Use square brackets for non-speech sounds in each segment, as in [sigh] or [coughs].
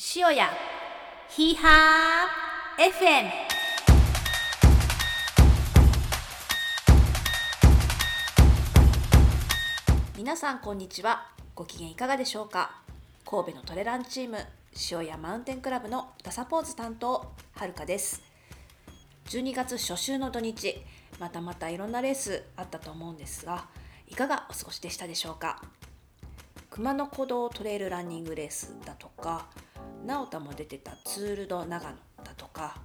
塩屋ヒーハー FM 皆さんこんにちは。ご機嫌いかがでしょうか？神戸のトレランチーム塩屋マウンテンクラブのダサポーズ担当はるかです。12月初週の土日またまたいろんなレースあったと思うんですがいかがお過ごしでしたでしょうか？熊野古道トレイルランニングレースだとか直太も出てたツール・ド・長野だとか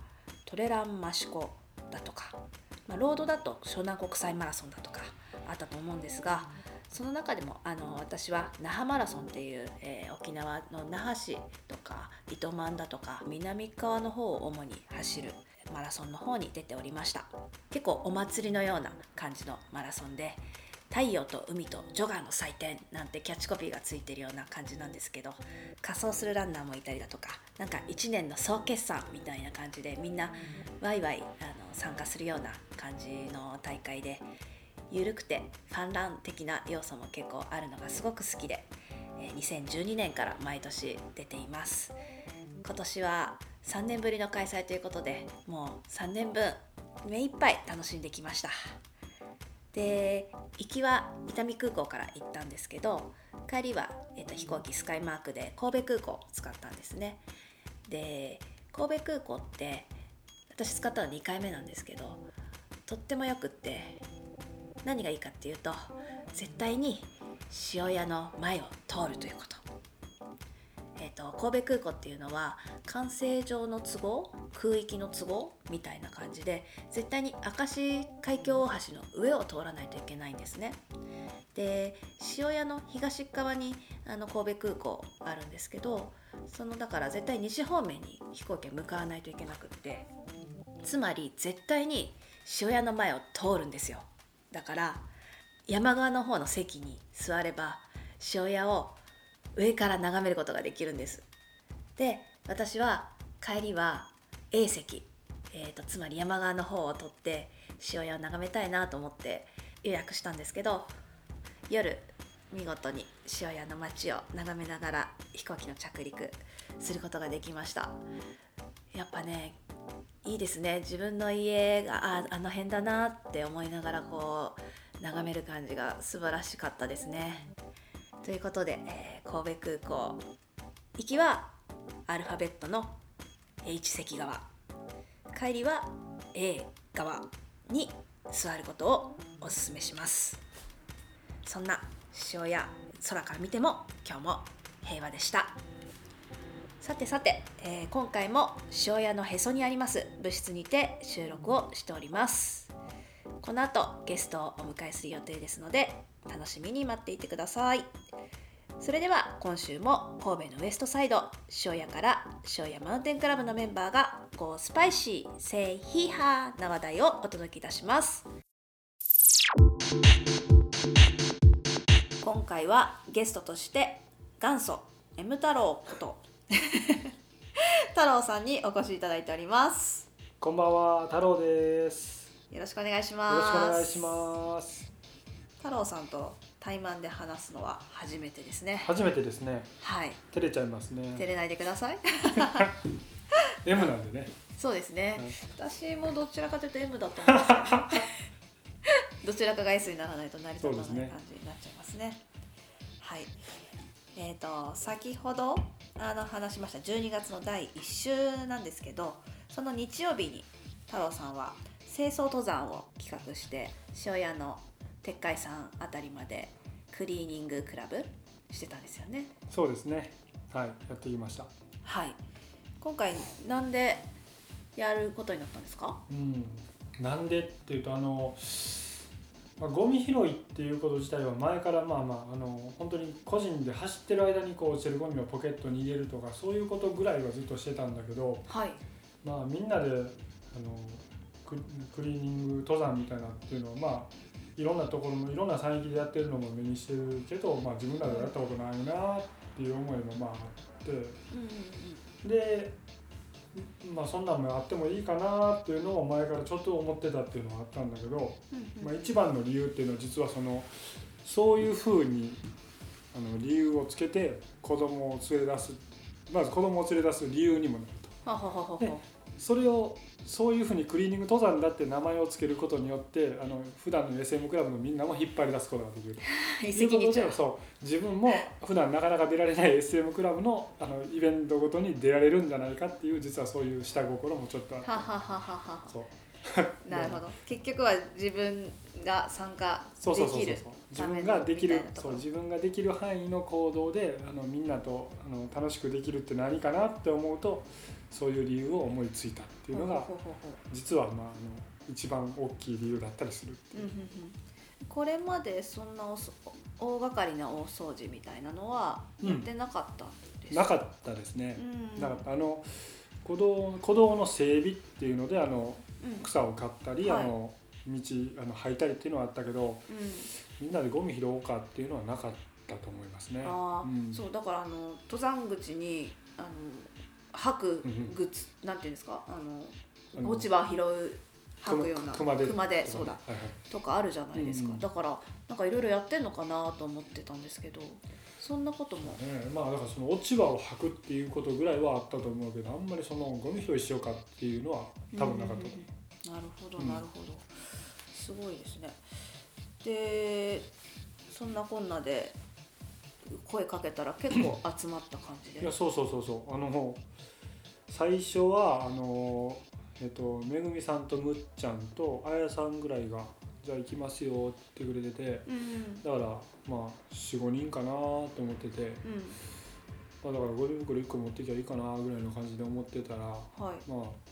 トレラン益子だとか、まあ、ロードだと湘南国際マラソンだとかあったと思うんですがその中でもあの私は那覇マラソンっていう、えー、沖縄の那覇市とか糸満だとか南側の方を主に走るマラソンの方に出ておりました。結構お祭りのような感じのマラソンで太陽と海とジョガーの祭典なんてキャッチコピーがついてるような感じなんですけど仮装するランナーもいたりだとかなんか1年の総決算みたいな感じでみんなワイワイあの参加するような感じの大会で緩くてファンラン的な要素も結構あるのがすごく好きで2012年から毎年出ています。今年は3年ぶりの開催ということでもう3年分目いっぱい楽しんできました。で行きは伊丹空港から行ったんですけど帰りは、えーと、飛行機スカイマークで神戸空港を使ったんですね。で神戸空港って私使ったの2回目なんですけどとってもよくって何がいいかっていうと絶対に塩屋の前を通るということ。えーと、神戸空港っていうのは管制上の都合空域の都合みたいな感じで絶対に明石海峡大橋の上を通らないといけないんですね。で塩屋の東側にあの神戸空港あるんですけどそのだから絶対西方面に飛行機向かわないといけなくってつまり絶対に塩屋の前を通るんですよだから山側の方の席に座れば塩屋を上から眺めることができるんです。で私は帰りは A 席、えーと、つまり山側の方を取って塩屋を眺めたいなと思って予約したんですけど夜見事に塩屋の街を眺めながら飛行機の着陸することができました。やっぱねいいですね。自分の家がああの辺だなって思いながらこう眺める感じが素晴らしかったですね。ということで、えー、神戸空港行きはアルファベットの H 席側帰りは A 側に座ることをおすすめします。そんな塩や空から見ても今日も平和でした。さてさて、えー、今回も塩屋のへそにあります部室にて収録をしております。この後ゲストをお迎えする予定ですので楽しみに待っていてください。それでは今週も神戸のウエストサイド塩屋から塩屋マウンテンクラブのメンバーが Go スパイシー Say ヒーハーな話題をお届けいたします。今回はゲストとして元祖 M 太郎こと [laughs] 太郎さんにお越しいただいております。こんばんは太郎です。よろしくお願いします。よろしくお願いします太郎さんと対マンで話すのは初めてですね。初めてですね。はい。照れちゃいますね。照れないでください。[laughs] M なんでね。そうですね、私もどちらかというと M だと思うんですよ [laughs] どちらかが S にならないと成り立たない感じになっちゃいますね。はい。えーと、先ほどあの話しました12月の第1週なんですけどその日曜日に太郎さんは清掃登山を企画して塩屋の鉄海山あたりまでクリーニングクラブしてたんですよね？そうですね。はいやってきました。はい。今回なんでやることになったんですか？うん。なんでっていうとあのまあ、ゴミ拾いっていうこと自体は前からまあまああの本当に個人で走ってる間にこう落ちてるゴミをポケットに入れるとかそういうことぐらいはずっとしてたんだけど、はい、まあみんなであのクリーニング登山みたいなっていうのはまあいろんなところもいろんな山域でやってるのも目にしてるけど、まあ、自分らでやったことないなっていう思いもまああって、うんうん、で、まあ、そんなんもあってもいいかなっていうのを前からちょっと思ってたっていうのはあったんだけど、うんうん、まあ、一番の理由っていうのは実はそのそういうふうにあの理由をつけて子供を連れ出す。っまず子供を連れ出す理由にもなるとそれをそういうふうにクリーニング登山だって名前を付けることによってあの普段の SM クラブのみんなも引っ張り出すことができる。一石二鳥そう自分も普段なかなか出られない SM クラブのあのイベントごとに出られるんじゃないかっていう実はそういう下心もちょっとあって。ははははは。そう。[laughs] なるほど。結局は自分が参加できる自分ができるそう自分ができる範囲の行動であのみんなとあの楽しくできるって何かなって思うとそういう理由を思いついたっていうのが実は、まあ、あの一番大きい理由だったりするっていう。うんうんうん。これまでそんなおそ大掛かりな大掃除みたいなのはうん。やってなかったですなかったですね。う。ん。なかった。あの歩道歩道の整備っていうのであのうん。草を刈ったり、はい。あの道あの履いたりっていうのはあったけどうん。みんなでゴミ拾おうかっていうのはなかったと思いますね。ああ、うん。そうだからあの登山口にあの吐くうんうん。グッズ、なんていうんですか？ああのの落ち葉拾う吐くような熊手熊手そうだ。はいはい。とかあるじゃないですか、うんうんだからなんかいろいろやってんのかなと思ってたんですけどそんなことも。ね、まあだからその落ち葉を履くっていうことぐらいはあったと思うけどあんまりそのゴミ拾いしようかっていうのは多分なかった。う。うんうんうんなるほどうん。なるほど、すごいですね。でそんなこんなで声かけたら結構集まった感じで。いやそうそうそうそう。あの最初はあのえっとめぐみさんとむっちゃんとあやさんぐらいがじゃあ行きますよって言ってくれててうんだからまあ45人かなと思ってて、うん。まあ、だからゴミ袋1個持ってきゃいいかなぐらいの感じで思ってたらはい。まあ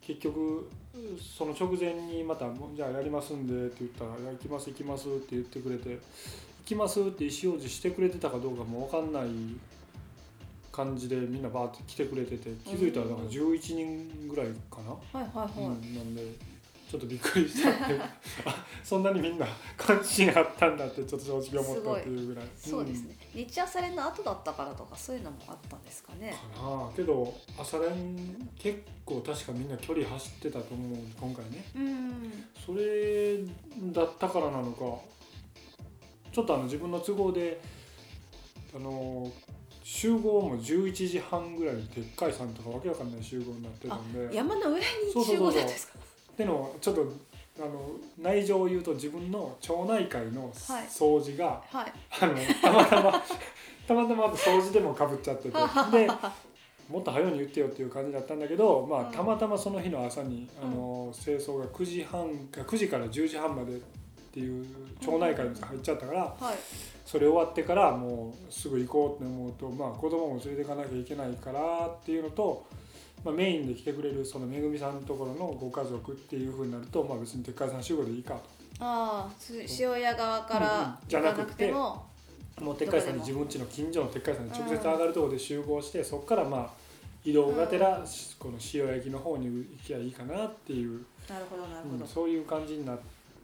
結局その直前にまた「じゃあやりますんで」って言ったら「いや行きます行きます」って言ってくれて「行きます」って意思表示してくれてたかどうかも分かんない感じでみんなバーって来てくれてて気づいたらだから11人ぐらいかな、はいはいはい、うん、なんでちょっとびっくりしたっていう。[laughs] あそんなにみんな関心あったんだってちょっと正直思ったっていうぐらい。[laughs] そうですね、日朝練の後だったからとかそういうのもあったんですかね。かな。けど朝練結構確かみんな距離走ってたと思う今回ね。うん。それだったからなのか。ちょっとあの自分の都合であの集合も11時半ぐらいにでっかい山とかわけわかんない集合になってたんで。山の上に集そうそうそうそう。合だったんですか？でのちょっとあの内情を言うと自分の町内会のはい。掃除が、はい。あのたまたま [laughs] たまたま掃除でもかぶっちゃってて。でもっと早うに言ってよっていう感じだったんだけど、まあ、うん。たまたまその日の朝に、あの清掃が9時半か9時から10時半までっていう町内会に入っちゃったから、はいそれ終わってからもうすぐ行こうって思うと、まあ、子供も連れていかなきゃいけないからっていうのと、まあ、メインで来てくれるそのめぐみさんのところのご家族っていうふうになると、まあ、別に鉄海山集合でいいかああつ塩屋側かうんうん。らじゃ行かなくててもともう鉄海山に自分家の近所の鉄海山に直接上がるところで集合して、そこからまあ移動がてら、この塩焼きの方に行きゃいいかなっていう、なるほどなるほど、うんそういう感じになっ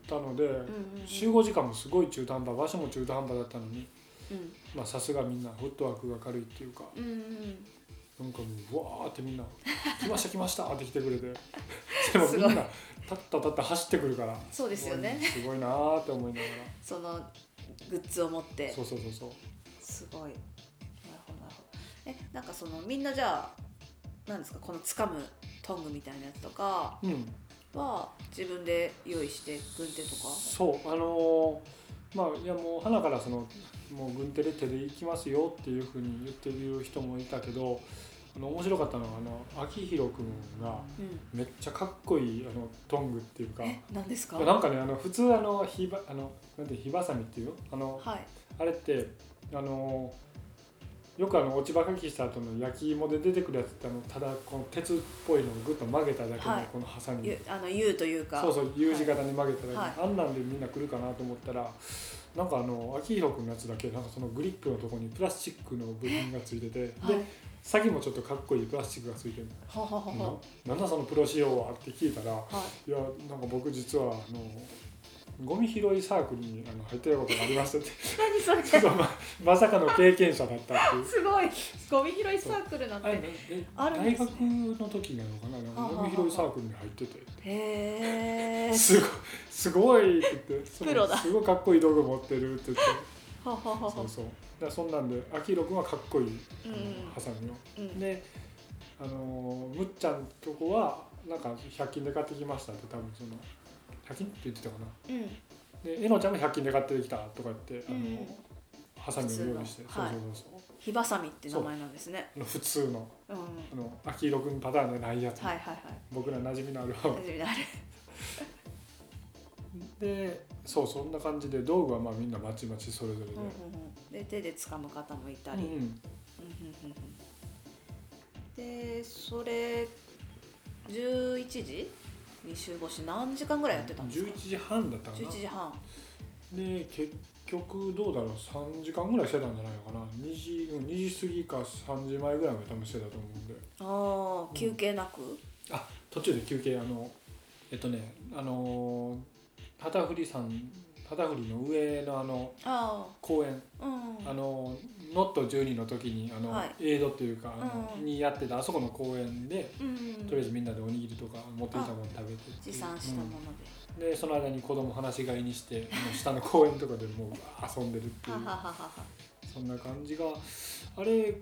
たので、うんうんうん。集合時間もすごい中途半端場所も中途半端だったのにうん。まあさすがみんなフットワークが軽いっていうか。うんうんなんかもううわーってみんな「来ました来ました」って来てくれてでもみんなたったたった走ってくるからそうですよね。すごいなーって思いながそのグッズを持って。らそうそうそうそう。すごい。なるほどなるほど。えなんかそのみんなじゃあなんですか？この掴むトングみたいなやつとかうんは自分で用意して軍手とか？そうあのーまあいやもう花からそのもう軍手で手で行きますよっていうふうに言ってる人もいたけどあの面白かったのはあの秋広くんがうん。めっちゃかっこいいあのトングっていうか。え何ですか？なんかねあの普通あの火ばあのなんて火ばさみっていうの？あのはい。あれってあのよくあの落ち葉かきした後の焼き芋で出てくるやつってあのただこの鉄っぽいのをグッと曲げただけのはい。このハサミ、ゆあの U というか。そうそう U 字型に曲げただけ、はい。あんなんでみんな来るかなと思ったらなんかあの秋広君のやつだけなんかそのグリップのところにプラスチックの部品がついてて、はい。で先もちょっとかっこいいプラスチックがついてるはははは。の、ななんだそのプロ仕様はって聞いたらはいいやなんか僕実はあのゴミ拾いサークルにあの入ってたことがありましたって。何それ。ちょっとままさかの経験者だったっていう。すごい。ゴミ拾いサークルなんて。えあるん大学ですね。の時なのかな？なんかゴミ拾いサークルに入ってて。へえすごいすごいって言って。プロだ。すごいかっこいい道具持ってるって言って。そうそう。らそんなんで秋広君はかっこいいハサミを。うん。であのーむっちゃんとこはなんか100均で買ってきましたって多分その100均って言ってたかな。うん。でえのちゃんも100均で買ってきたとか言ってあの、うん。ハサミを用意してそうそうそうそう。火ばさみって名前なんですね。普通の。うん。あの秋広君パターンじゃないやつ、はいはいはい。僕ら馴染みのある初めてある。[laughs] でそうそんな感じで道具はまあみんなバチバチそれぞれで、うんうんうん。で手で掴む方もいたり、うんうん。でそれ11時に集合し何時間ぐらいやってたんですか？11時半だったかな。11時半。で結局どうだろう？3時間ぐらいしてたんじゃないのかな。2時うん2時過ぎか3時前ぐらいまで多分してたと思うんで。ああ休憩なく、あ途中で休憩あのえっとねあのー旗振山旗振の上のあのあ公園。あのノット12の時にあの、はい。エイドっていうかあの、うん。にやってたあそこの公園でうんとりあえずみんなでおにぎりとか持ってきたもの食べて持参したもので、うん。でその間に子供放し飼いにしてもう下の公園とかでもう遊んでるっていう。そんな感じがあれだ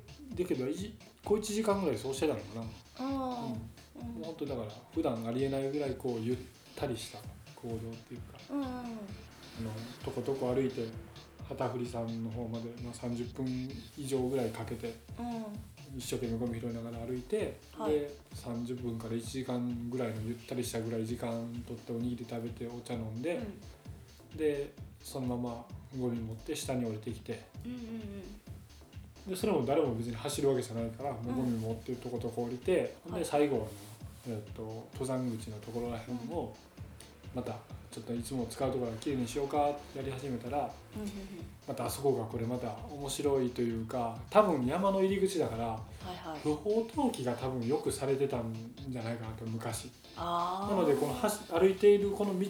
けど小1時間ぐらいそうしてたのかな、あうん、も本当だから普段ありえないぐらいこうゆったりした行動っていうか。うんのとことこ歩いて旗振さんの方まで、まあ、30分以上ぐらいかけてうん。一生懸命ゴミ拾いながら歩いて、はい。で30分から1時間ぐらいのゆったりしたぐらい時間とっておにぎり食べてお茶飲んで、でそのままゴミ持って下に降りてきて。うんうんでそれも誰も別に走るわけじゃないからもうゴミ持ってるとことこ降りて、はい。で最後はあの、えっと登山口のところらへんをまたちょっといつも使うところきれいにしようかってやり始めたらまたあそこがこれまた面白いというか多分山の入り口だからはいはい。不法投棄が多分よくされてたんじゃないかなと昔。なのでこの橋歩いているこの道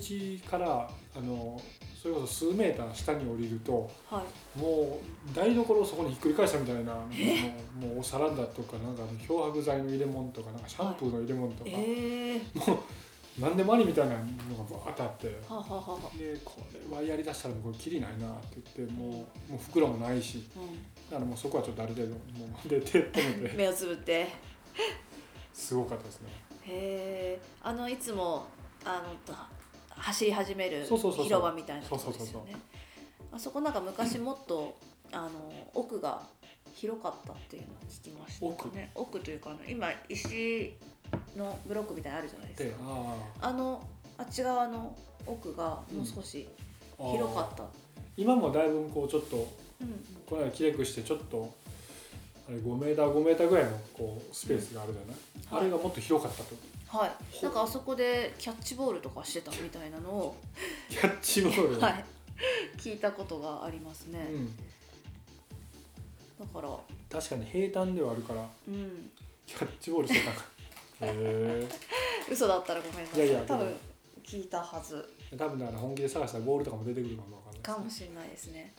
からあのそれこそ数メーター下に降りるとはい。もう台所をそこにひっくり返したみたいなもうもうお皿だとかなんか漂白剤の入れ物とかなんかシャンプーの入れ物とか、ええ何でもありみたいなのがバーッとあって。はあはあはあはあ。でこれはやりだしたらこれきりないなって言ってもうもう袋もないし。だからもうそこはちょっとある程度もう出て止めて目をつぶって。へすごかったですね。え。あのいつもあのた走り始める広場みたいなところですそうそうそうよねあそこなんか昔もっとあの奥が広かったっていうのを聞きましたね。奥というかあの今石のブロックみたいなのあるじゃないですでかああのあっち側の奥がもう少しあ広かった、今もだいぶこうちょっとうん。この間きれくしてちょっとあれ5メーター5メーターぐらいのこうスペースがあるじゃない、はいあれがもっと広かったと。はい。なんかあそこでキャッチボールとかしてたみたいなのを、[laughs] キャッチボールはい、聞いたことがありますね、うん、だから。確かに平坦ではあるからうん。キャッチボールしてたえ嘘だったらごめんなさい。いやいや多分聞いたはず。多分だから本気で探したらボールとかも出てくるかもわかんない。かもしれないですね。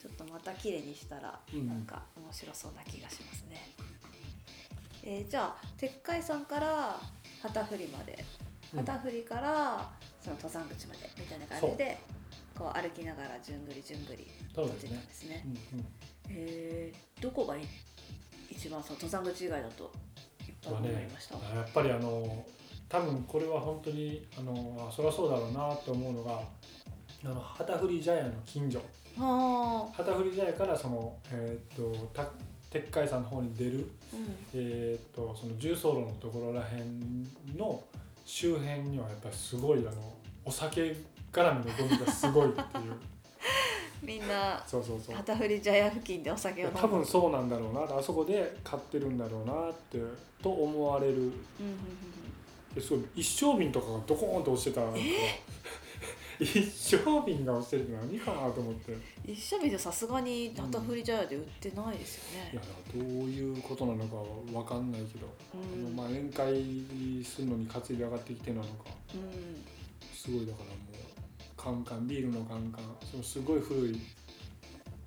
ちょっとまた綺麗にしたらうん。なんか面白そうな気がしますね、えーじゃあ鉄海山から旗振りまで。うん。旗振りからその登山口までみたいな感じでこう歩きながらじゅんぐりじゅんぐり撮ってそうですね。たんですね。うんうん。へえどこがい一番その登山口以外だとまあねやっぱりあの多分これは本当にあのあそりゃそうだろうなと思うのがあの旗振茶屋の近所。はあ旗振茶屋からそのえーっとた鉄海山の方に出るうん。えー、とその重曹路のところらへんの周辺にはやっぱりすごいあのお酒絡みのゴミがすごいっていう [laughs] みんなそうそうそう。旗振り茶屋付近でお酒を飲む。多分そうなんだろうなあそこで買ってるんだろうなってと思われる。うんうんうんですごい一升瓶とかがドコーンと落ちてたから、一升瓶が落ちてるって何かなと思って。いうん一緒見でさすがに旗振り茶屋で売ってないですよね。や、どういうことなのかは分かんないけど、うん。あのまあ、宴会するのに担いで上がってきてるのか。うん。すごいだからもうカンカンビールのカンカン。そのすごい古い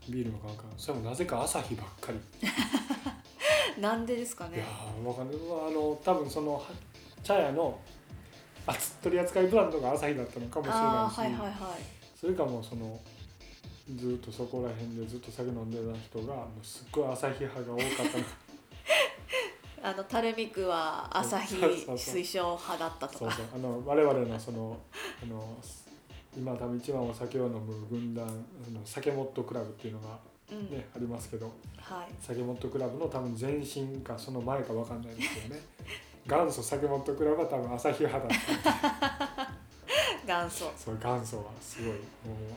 ビールのカンカン。それもなぜか朝日ばっかり、[laughs] なんでですかね。いやーわかんない。まああの多分そのは茶屋の取り扱いブランドが朝日だったのかもしれないし、はいはいはい。それかもうそのずっとそこら辺でずっと酒飲んでた人がもうすっごい朝日派が多かった。の [laughs] あのタルミクは朝日 [laughs] 推奨派だったとか。そうそう。あの我々のそのあの今多分一番お酒を飲む軍団あの酒モットクラブっていうのがうん。ね、ありますけどはい。酒モットクラブの多分前身かその前か分かんないですけどね。[laughs] 元祖酒モットクラブは多分朝日派だった [laughs] 元祖。そう元祖はすごいもう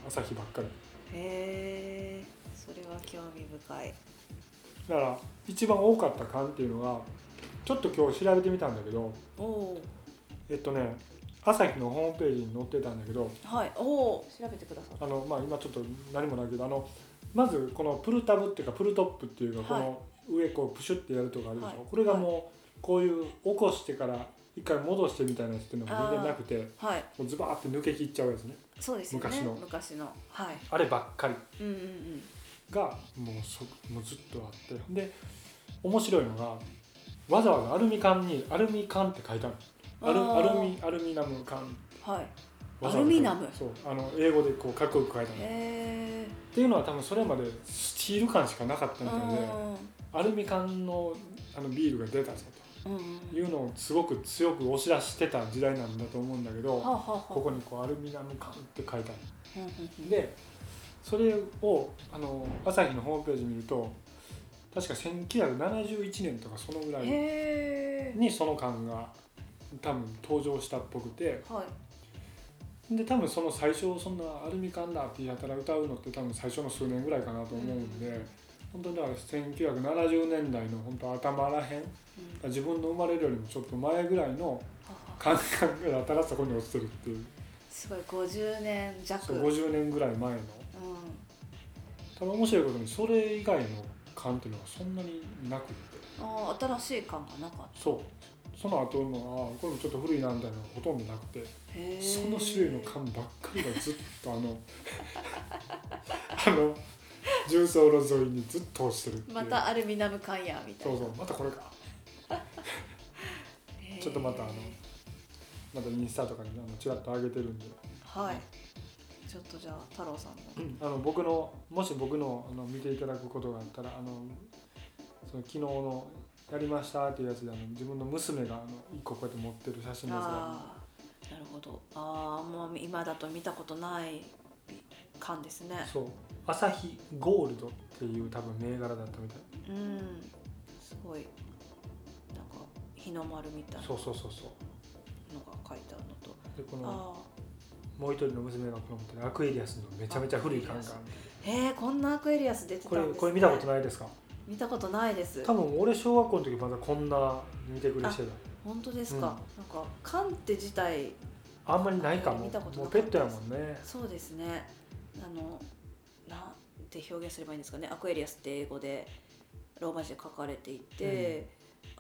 朝日ばっかり。へえそれは興味深い。だから一番多かった缶っていうのがちょっと今日調べてみたんだけどえっとね朝日のホームページに載ってたんだけどはい。おお調べてくださった。あの、まあ、今ちょっと何もないけどあのまずこのプルタブっていうかプルトップっていうかこはい。の上こうプシュってやるとかあるでしょ、はい。これがもうこういう起こしてから一回戻してみたいなやつっていうのが全然なくてはい。もうズバーって抜け切っちゃうやつね。そうですよね。昔の。昔の。はい。あればっかり。うんうんうん。がもうそもうずっとあって。で面白いのがわざわざアルミ缶にアルミ缶って書いてあるアルアルミアルミナム缶。はい。アルミナム？そう。あの英語でこうかっこよく書いてあるへえっていうのは多分それまでスチール感しかなかったみたいでアルミ缶のあのビールが出たぞと。いうのをすごく強く押し出してた時代なんだと思うんだけどここにこうアルミナム缶って書いてあうんでそれをあの朝日のホームページ見ると確か1971年とかそのぐらいにその缶が多分登場したっぽくて。はい。で多分その最初そんなアルミ缶だってやたら歌うのって多分最初の数年ぐらいかなと思うんで、うん。本当にだから1970年代の本当頭らへんうん。自分の生まれるよりもちょっと前ぐらいのはは。感覚がやたらそこに落ちてるっていう。すごい50年弱。そう50年ぐらい前の。うただ面白いことにそれ以外の缶っていうのがそんなになくって。んああ新しい感がなかっそうその後のあこれもちょっと古いなみたいなのがほとんどなくてその種類の缶ばっかりがずっとあの [laughs] あの重曹路沿いにずっと落ちてるってまたアルミナム缶やみたいな。そうそうまたこれか。ちょっとまたあのまたインスタとかにあのちらっと上げてるんで。はい。ちょっとじゃあ太郎さんのあの僕のもし僕のあの見ていただくことがあったらあのその昨日のやりましたっていうやつであの自分の娘があの一個こうやって持ってる写真ですがああなるほど。ああもう今だと見たことない缶ですね。そう。朝日ゴールドっていう多分銘柄だったみたい。うん。すごい。なんか日の丸みたいな。のそうそうそうそう。が書いてあるのと。でこのあもう一人の娘がこの持ってるアクエリアスのめちゃめちゃ古い缶がある。あへえこんなアクエリアス出てたんです、ね、これ見たことないですか？見たことないです。多分俺小学校の時まだこんな見てくれして本当ですか、なんか缶って自体たあんまりないかも。見たこともうペットやもんね。そうですね。あのなんて表現すればいいんですかね。アクエリアスって英語でローマ字で書かれていて、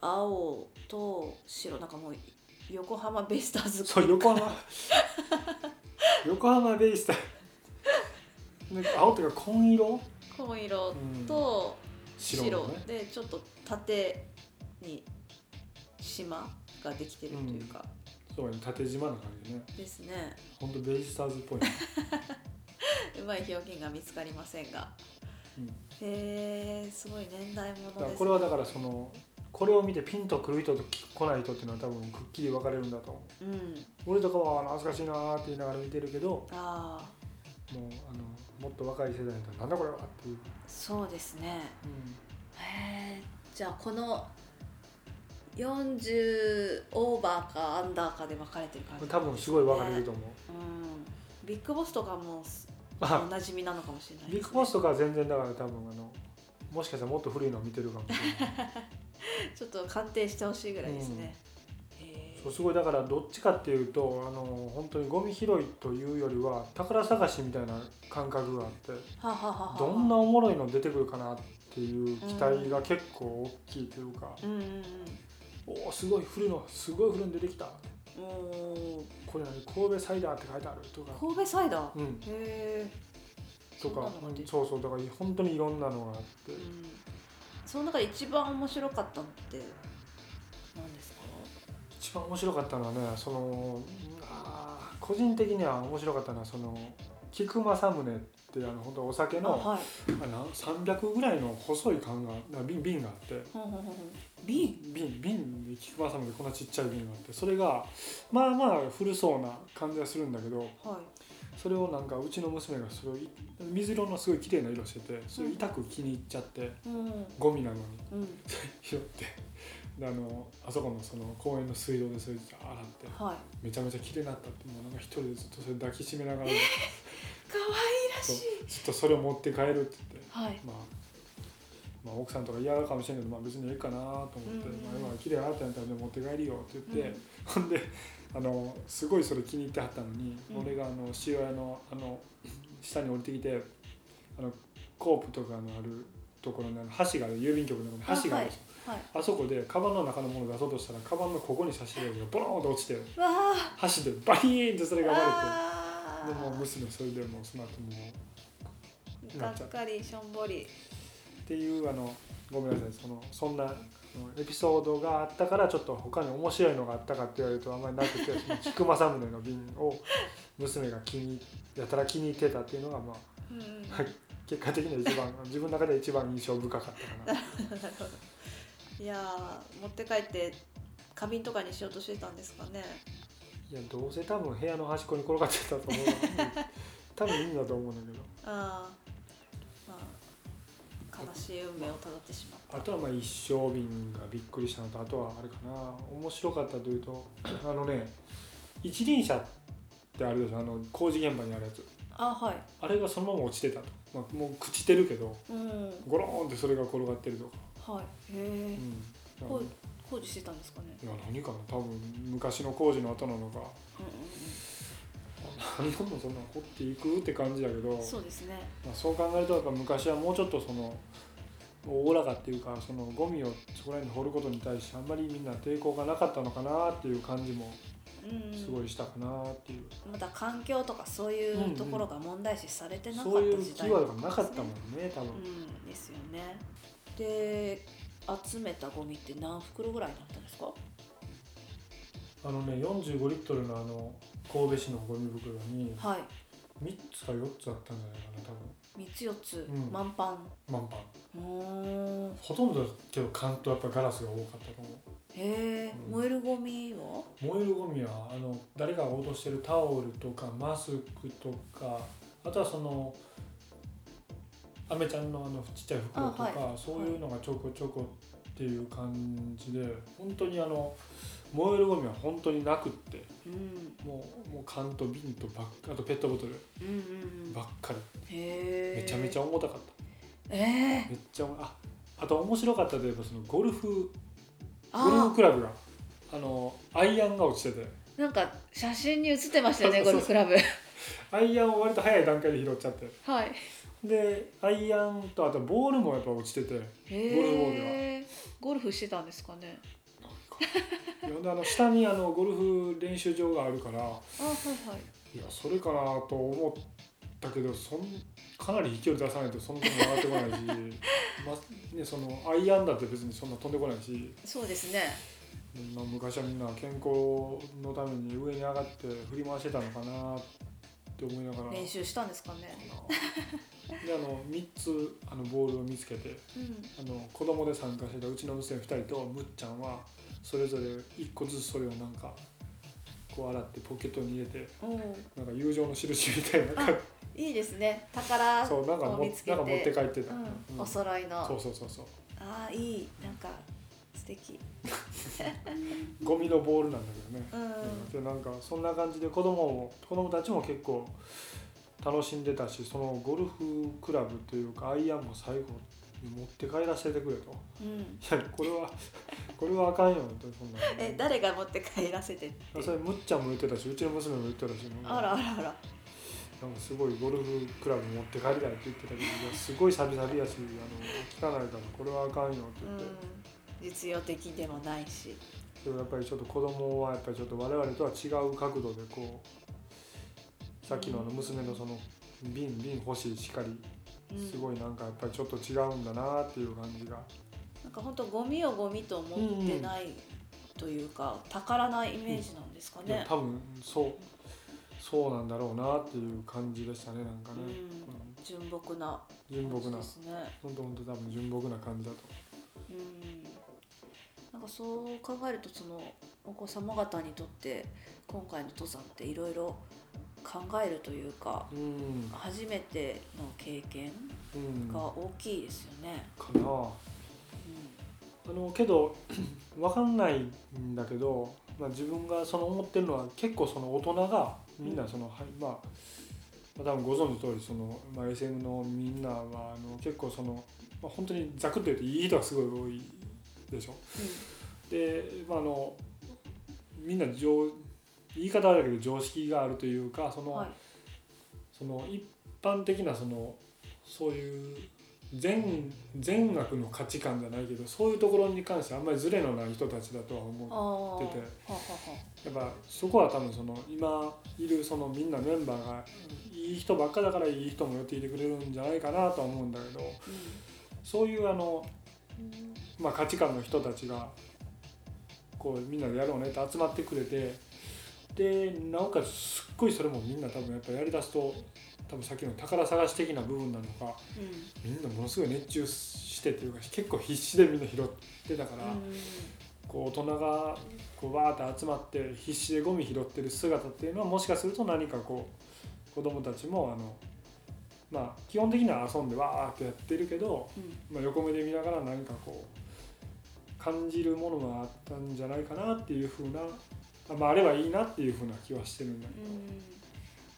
青と白なんかもう横浜ベイスターズそう横浜。[laughs] 横浜ベイスターで青っていうか紺色、紺色うん。と白,、白のね。でちょっと縦に島ができてるというか、そうね。縦縞な感じね。ですね。ほんとベイスターズっぽい、[laughs] うまい表現が見つかりませんが。うん、へえすごい年代物だからです、ね、これはだからそのこれを見てピンとくる人と来ない人っていうのは多分くっきり分かれるんだと思う。うん。俺とかは懐かしいなーって言いながら見てるけどもうあああのもっと若い世代だったらなんだこれはっていう、そうですね。うへえじゃあこの40オーバーかアンダーかで分かれてる感じ。ん、多分すごい分かれると思う、うん。ビッグボスとかもあ。おなじみなのかもしれないビッグボスとかは全然だから多分あのもしかしたらもっと古いのを見てるかもしれない。[laughs] ちょっと鑑定してほしいぐらいですね、うすごいだからどっちかっていうとあの本当にゴミ拾いというよりは宝探しみたいな感覚があってどんなおもろいの出てくるかなっていう期待が結構大きいというか、うんうんうん。おおすごい古いのすごい古いの出てきた。これ何？神戸サイダーって書いてあるとか、神戸サイダー、うん、へえとかそうそうだから本当にいろんなのがあって、うん、その中で一番面白かったのって？一番面白かったのはねそのあー個人的には面白かったのはその菊正宗ってあの本当お酒あのはい。あの300ぐらいの細い缶がな瓶瓶があって瓶？瓶瓶で菊正宗でこんなちっちゃい瓶があってそれがまあまあ古そうな感じはするんだけどはい。それをなんかうちの娘がそれをい水色のすごい綺麗な色しててそれ痛く気に入っちゃってうん。ゴミなのにうん。[laughs] 拾ってであのあそこのその公園の水道でそれで洗ってはい。めちゃめちゃ綺麗になったってもうなんか一人でずっとそれ抱きしめながら。可愛らしい。そうずっとそれを持って帰るって言って、はい。まあ、まあ奥さんとか嫌かもしれんけど、まあ、別にええかなと思ってうん。うん「まあ、今綺麗になったんやったら持って帰りよ」って言って、うん。ほんであのすごいそれ気に入ってはったのに、うん。俺があの塩屋のあの下に降りてきてあのコープとかのあるところにあの箸がある郵便局のところに箸があるんですよはい。あそこでカバンの中のものを出そうとしたらカバンのここに差し入れがボローンと落ちて箸でバリーンってそれが割あれてでもう娘それでもうその後もうがっかりしょんぼりっていうあのごめんなさいそのそんなエピソードがあったからちょっと他に面白いのがあったかって言われるとあんまりなくてその菊正宗の瓶を娘が気にやたら気に入ってたっていうのがまあうん。結果的には一番自分の中で一番印象深かったかな。[laughs] いやー持って帰って花瓶とかにしようとしてたんですかね。いやどうせ多分部屋の端っこに転がってたと思う多分いいんだと思うんだけど。[laughs] ああまあ悲しい運命をたどってしまった。あとはまあ一生瓶がびっくりしたのとあとはあれかな。面白かったというと [clears throat] あのね一輪車ってあるでしょ。あの工事現場にあるやつ。あはい。あれがそのまま落ちてたと、まあ、もう朽ちてるけどうん。ゴローンってそれが転がってると。か、はい。へえうん、工事してたんですかね。いや何かな。多分昔の工事の後なのか。うん何度もそんな掘っていくって感じだけどうんうんそうですね。まあ、そう考えるとやっぱ昔はもうちょっとそのおおらかっていうかそのゴミをそこら辺に掘ることに対してあんまりみんな抵抗がなかったのかなっていう感じもうん。すごいしたかなっていう、また環境とかそういうところが問題視されてなかったそういう時代キーワードがなかったもんね多分、うん。ですよねで集めたゴミって何袋ぐらいになったんですか？あのね45リットルのあの神戸市のゴミ袋にはい。3つか4つあったんじゃないかな多3つ4つ、うん。満帆。分満帆。うー。んほとんどだけど缶とやっぱガラスが多かったと思う。へえ、うん。燃えるゴミは？燃えるゴミはあの誰かが落としてるタオルとかマスクとかあとはそのアメちゃんのあのちっちゃい袋とか、あはい。そういうのがちょこちょこっていう感じで本当にあの燃えるゴミは本当になくってうん。もうもう缶と瓶とバッあとペットボトルうんうんうん。ばっかり。へえめちゃめちゃ重たかっええためっちゃああと面白かったといえばそのゴルフゴルフあクラブがあのアイアンが落ちてて。ーなんか写真に写ってましたよねゴルフクラブ。[laughs] アイアンを割と早い段階で拾っちゃって。はいでアイアンとあとボールもやっぱ落ちててへゴルフボールは。えゴルフしてたんですかね。であの下にあのゴルフ練習場があるからあはいはい。いやそれかなと思ったけどそんかなり飛距離出さないとそんなに上がってこないし、[laughs] まね、そのアイアンだって別にそんな飛んでこないし、そうですね。まあ、昔はみんな健康のために上に上がって振り回してたのかなって思いながら。練習したんですかねであの3つあのボールを見つけてうん。あの子供で参加してたうちの娘2人とむっちゃんはそれぞれ1個ずつそれをなんかこう洗ってポケットに入れてなんか友情の印みたいな感いいですね。宝そうなんかもなんか持って帰ってた、うん。うん。お揃いの。そうそうそうそう。ああいい。なんか素敵。[laughs] ゴミのボールなんだけどね、うん。でなんかそんな感じで子供も子供たちも結構楽しんでたしそのゴルフクラブというかアイアンも最後に持って帰らせてくれと。うん。いやこれは [laughs] これはあかんよってそんなえ誰が持って帰らせてそれむっちゃんも言ってたしうちの娘も言ってたしあらあらあら。なんかすごいゴルフクラブ持って帰りたいって言ってたけどすごいサビサビやしあの汚いからこれはあかんよってう言って、ん。実用的でもないし。でもやっぱりちょっと子供はやっぱりちょっと我々とは違う角度でこうさっきのあの娘のその瓶瓶欲しいしかりうんすごいなんかやっぱりちょっと違うんだなっていう感じが。なんか本当ゴミをゴミと思ってないというか、宝なイメージなんですかね。多分そうそうなんだろうなっていう感じでしたねなんかね、うん。純朴な。純朴な。ですね。本当本当多分純朴な感じだと。うん。なんかそう考えるとそのお子様方にとって今回の登山っていろいろ考えるというかうん。初めての経験うん。が大きいですよね。かな。あのけど [clears throat] 分かんないんだけど、まあ、自分がその思ってるのは結構その大人がみんなその、はいまあまあ、多分ご存知の通りその、まあ、SM のみんなはあの結構その、まあ、本当にざくっと言うといい人がすごい多いでしょ。で、まあ、あのみんな常言い方はあるけど常識があるというかその、はい。その一般的なそのそういう善善悪の価値観じゃないけどそういうところに関してあんまりズレのない人たちだとは思うあー。出てはははやっぱそこは多分その今いるそのみんなメンバーがいい人ばっかだからいい人も寄っていてくれるんじゃないかなとは思うんだけどそういうあの、まあ、価値観の人たちがこうみんなでやろうねって集まってくれてでなおかつすっごいそれもみんな多分やっぱやりだすと多分さっきの宝探し的な部分なのかうん。みんなものすごい熱中してっていうか結構必死でみんな拾ってたから、うん。こう大人がこうわーって集まって必死でゴミ拾ってる姿っていうのはもしかすると何かこう子供たちもあのまあ基本的には遊んでわーってやってるけど、うん。まあ、横目で見ながら何かこう感じるものがあったんじゃないかなっていうふうなあ,、まあ、あればいいなっていうふうな気はしてるんだけど。うん。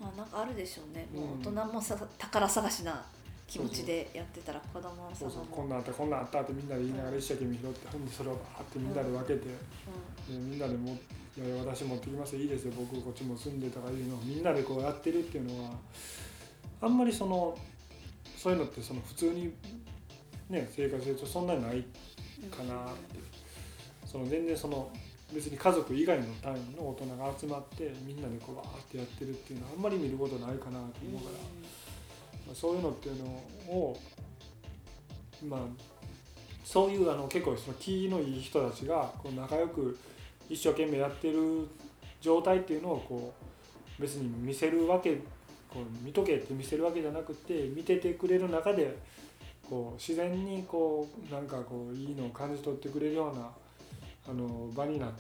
まあなんかあるでしょうね、もううん大人もさ宝探しな気持ちでやってたら子供そうそうこんなんあったこんなんあったってみんなで言いながら一生懸命拾ってほんでそれをバーってみんなで分けて、でみんなでもいや私持ってきます。よいいですよ僕こっちも住んでとかいうのをみんなでこうやってるっていうのはあんまりそのそういうのってその普通にね生活してるとそんなにないうんかなって。その全然その別に家族以外の単位の大人が集まってみんなでこうわーってやってるっていうのはあんまり見ることないかなと思うから、まあそういうのっていうのをまあそういうあの結構その気のいい人たちがこう仲良く一生懸命やってる状態っていうのをこう別に見せるわけこう見とけって見せるわけじゃなくて見ててくれる中でこう自然にこうなんかこういいのを感じ取ってくれるようなあの場になっ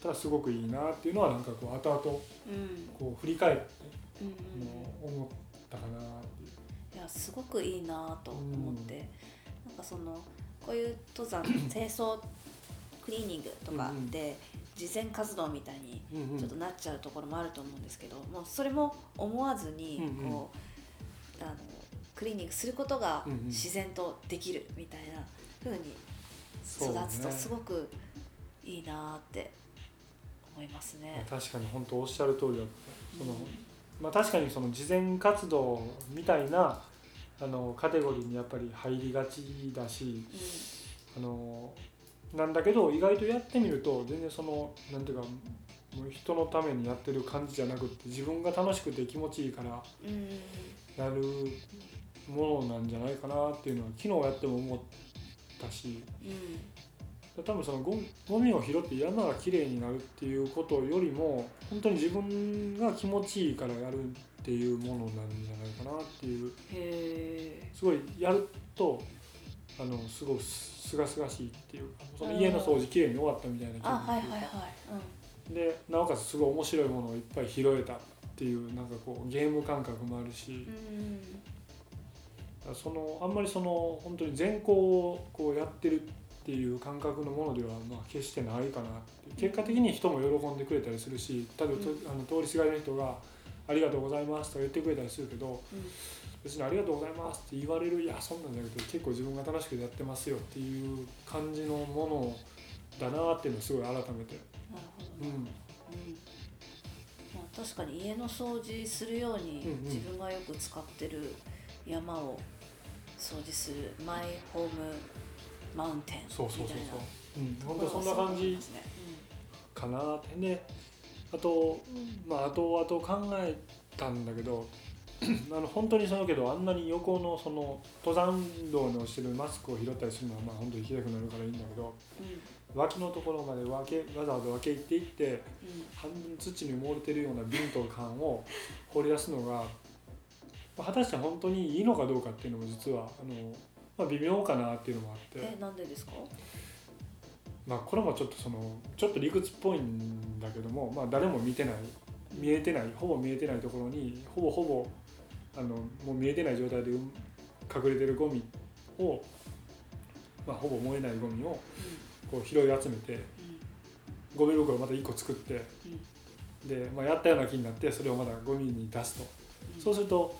たらすごくいいなっていうのはなんかこう後々うん。こう振り返ってうん思ったかなっていう。いやすごくいいなと思って、なんかそのこういう登山清掃クリーニングとかで事前活動みたいにうんうん。ちょっとなっちゃうところもあると思うんですけど、もうそれも思わずにうんうん。こう、あのクリーニングすることがうんうん。自然とできるみたいな風にそう育つとねすごくいいなって思いますね。確かに本当おっしゃる通りだった。その、うん。まあ、確かにその慈善活動みたいなあのカテゴリーにやっぱり入りがちだしあのなんだけど意外とやってみると全然そのなんていうかもう人のためにやってる感じじゃなくって自分が楽しくて気持ちいいからうん。うんやるものなんじゃないかなっていうのは昨日やっても思ったしうん多分そのゴミゴミを拾って山がきれいになるっていうことよりも本当に自分が気持ちいいからやるっていうものなんじゃないかなっていう。すごいやるとあのすごいすがすがしいっていうかその家の掃除きれいに終わったみたいな気分あっていうか。はいはいはい、うん。でなおかつすごい面白いものをいっぱい拾えたっていうなんかこうゲーム感覚もあるし。うんそのあんまりその本当に全校をこうやってるっていう感覚のものではまあ決してないかな結果的に人も喜んでくれたりするし例えばとうん。あの通りすがりの人が「ありがとうございます」とか言ってくれたりするけどうん。別に「ありがとうございます」って言われるいやそんなんじゃなくて結構自分が楽しくやってますよっていう感じのものだなっていうのをすごい改めて、なるほど。ね、うん、うん。まあ、確かに家の掃除するように自分がよく使ってる山を掃除するマイホームマウンテンみたいなそうそう。そうそう、うん、本当そんなが感じかなってね。あとまあ後々考えたんだけど [clears throat] あの本当にそのけどあんなに横のその登山道に落ちてるマスクを拾ったりするのはまあ本当に行きたくなるからいいんだけどうん。脇のところまで分けわざわざ分け入っていってうん。半分土に埋もれてるような瓶と缶を掘り出すのが、まあ果たして本当にいいのかどうかっていうのも実はあの、まあ、微妙かなっていうのもあって、えなんでですか？まあ、これもちょっとそのちょっと理屈っぽいんだけども、まあ、誰も見てない見えてないほぼ見えてないところにほぼほぼあのもう見えてない状態でうん隠れてるゴミを、まあ、ほぼ燃えないゴミをこう拾い集めてうん。ゴミ袋をまた1個作ってうん。で、まあ、やったような気になってそれをまたゴミに出すと。うん。そうすると、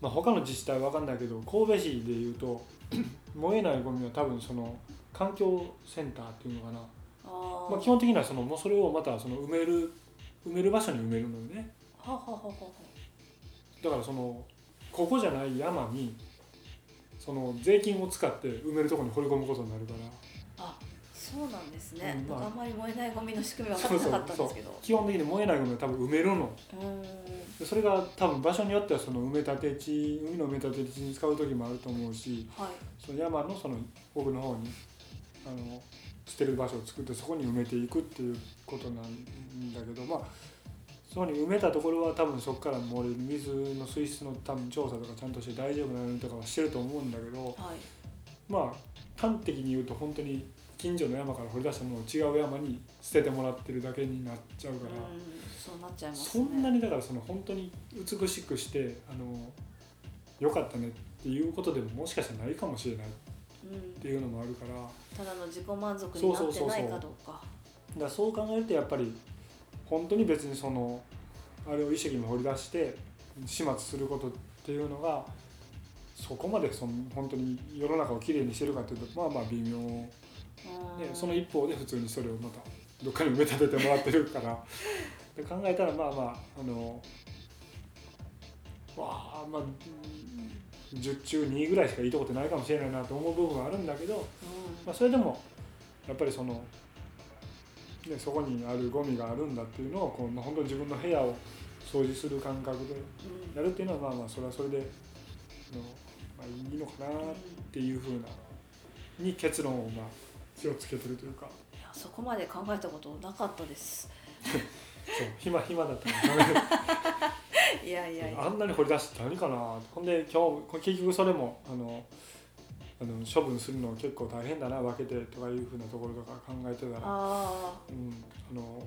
まあ、他の自治体は分かんないけど神戸市でいうと [coughs] 燃えないゴミは多分その環境センターっていうのかな。まあ、基本的にはそのもうそれをまたその埋める埋める場所に埋めるのよね。はははははだからそのここじゃない山にその税金を使って埋めるところに掘り込むことになるから。あそうなんですね、うんまあ。あんまり燃えないゴミの仕組みは分かってなかったんですけど。基本的に燃えないゴミは多分埋めるの。それが多分場所によってはその埋め立て地海の埋め立て地に使う時もあると思うしはい。その山のその奥の方にあの捨てる場所を作ってそこに埋めていくっていうことなんだけどまあそこに埋めたところは多分そこから漏れる水の水質の多分調査とかちゃんとして大丈夫なのとかはしてると思うんだけどはいまあ端的に言うと本当に近所の山から掘り出したものを違う山に捨ててもらってるだけになっちゃうから。うんそうなっちゃいますそねんなにだからその本当に美しくしてあのよかったねっていうことでももしかしたらないかもしれないっうんていうのもあるから。だかただの自己満足になってないかどうか。らそう考えるとやっぱり本当に別にそのあれを一石に掘り出して始末することっていうのがそこまでその本当に世の中をきれいにしてるかというとまあまあ微妙うでその一方で普通にそれをまたどっかに埋め立ててもらってるから。で考えたらまあまああのわあまあうん10中2ぐらいしかいいとこってないかもしれないなと思う部分はあるんだけど、うん。まあ、それでもやっぱりその、ね、そこにあるゴミがあるんだっていうのをこう、まあ、本当に自分の部屋を掃除する感覚でうん。やるっていうのはまあまあそれはそれであの、まあ、いいのかなっていうふうなに結論をまあ気をつけてるというか。いやそこまで考えたことなかったです。そう暇暇だったから [laughs] いやいやいや。あんなに掘り出して何かな。ほんで今日結局それもあのあの処分するの結構大変だな。分けてとかいうふうなところとか考えてたら、あうん。あの